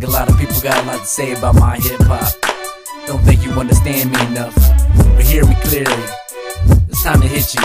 like a lot of people got a lot to say about my hip hop. Don't think you understand me enough, but hear me clearly. It's time to hit you,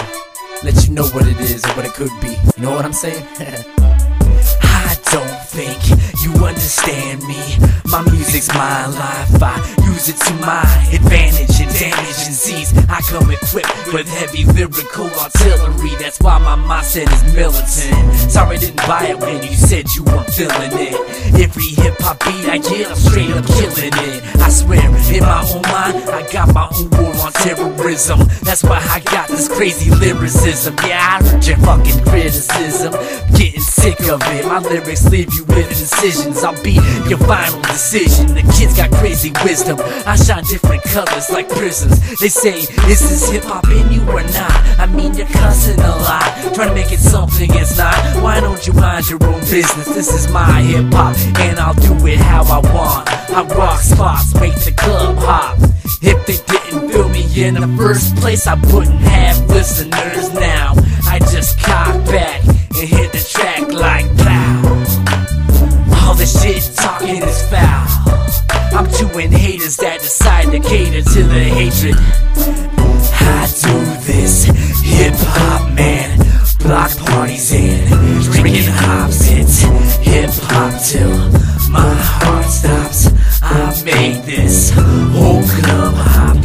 let you know what it is and what it could be. You know what I'm saying? I don't think you understand me. My music's my life. I use it to my advantage and damage and seize. I come equipped with heavy lyrical artillery. That's why my mindset is militant. Sorry, didn't buy it when you said you weren't feeling it. Every hip hop beat I get, I'm straight up killing it. I swear, in my own mind, I got my own war on terrorism. That's why I got this crazy lyricism. Yeah, I heard your fucking criticism. Getting sick of it. My lyrics leave you with incisions. I'll be your final decision. The kids got crazy wisdom. I shine different colors like prisms. They say, is this hip hop in you or not? I mean, you're cussing a lot. Trying to make it something it's not. Why don't you mind your own business? This is my hip hop, and I'll do it how I want. I rock spots, make the club hop. If they didn't feel me in the first place, I wouldn't have listeners now. I just cock back and hit the track like pow. All the shit talking is foul. I'm haters that decide to cater to the hatred. I do this hip hop man. Block parties and drinking hops. It's hip hop till my heart stops. I make this whole club hop,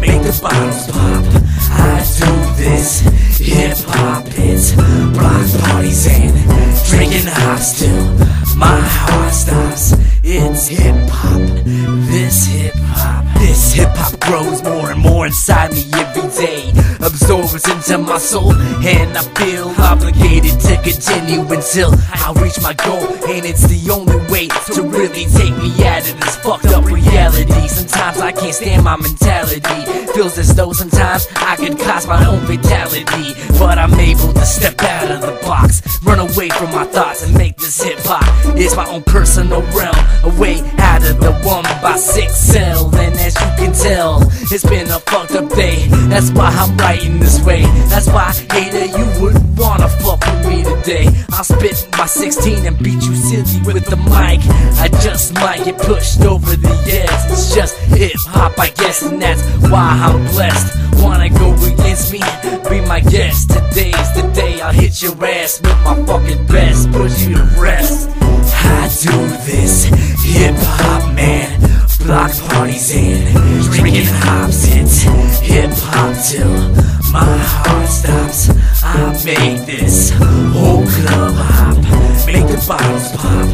make the bottles pop. I do this hip hop. It's block parties and drinking hops till my heart stops. It's hip Absorbs into my soul, and I feel obligated to continue until I reach my goal. And it's the only way to really take me out of this fucked up reality. Can't stand my mentality. Feels as though sometimes I could cause my own fatality. But I'm able to step out of the box, run away from my thoughts, and make this hip hop. It's my own personal realm, a way out of the one by six cell. And as you can tell, it's been a fucked up day. That's why I'm writing this way. That's why, hater, you wouldn't wanna fuck with me today. I'll spit my 16 and beat you silly with the mic. I just might get pushed over the edge. It's just hip hop, I guess, and that's why I'm blessed. Wanna go against me? Be my guest. Today's the day I'll hit your ass with my fucking best. Put you to rest. I do this hip hop man. Block parties and drinking hops. It's hip hop till my heart stops. I make this whole club hop, make the bottles pop.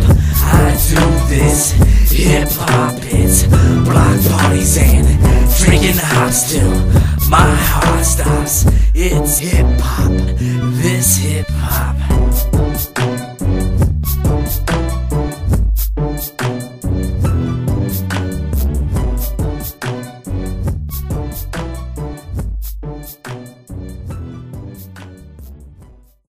I do this hip hop. Drinking hops till my heart stops. It's hip hop.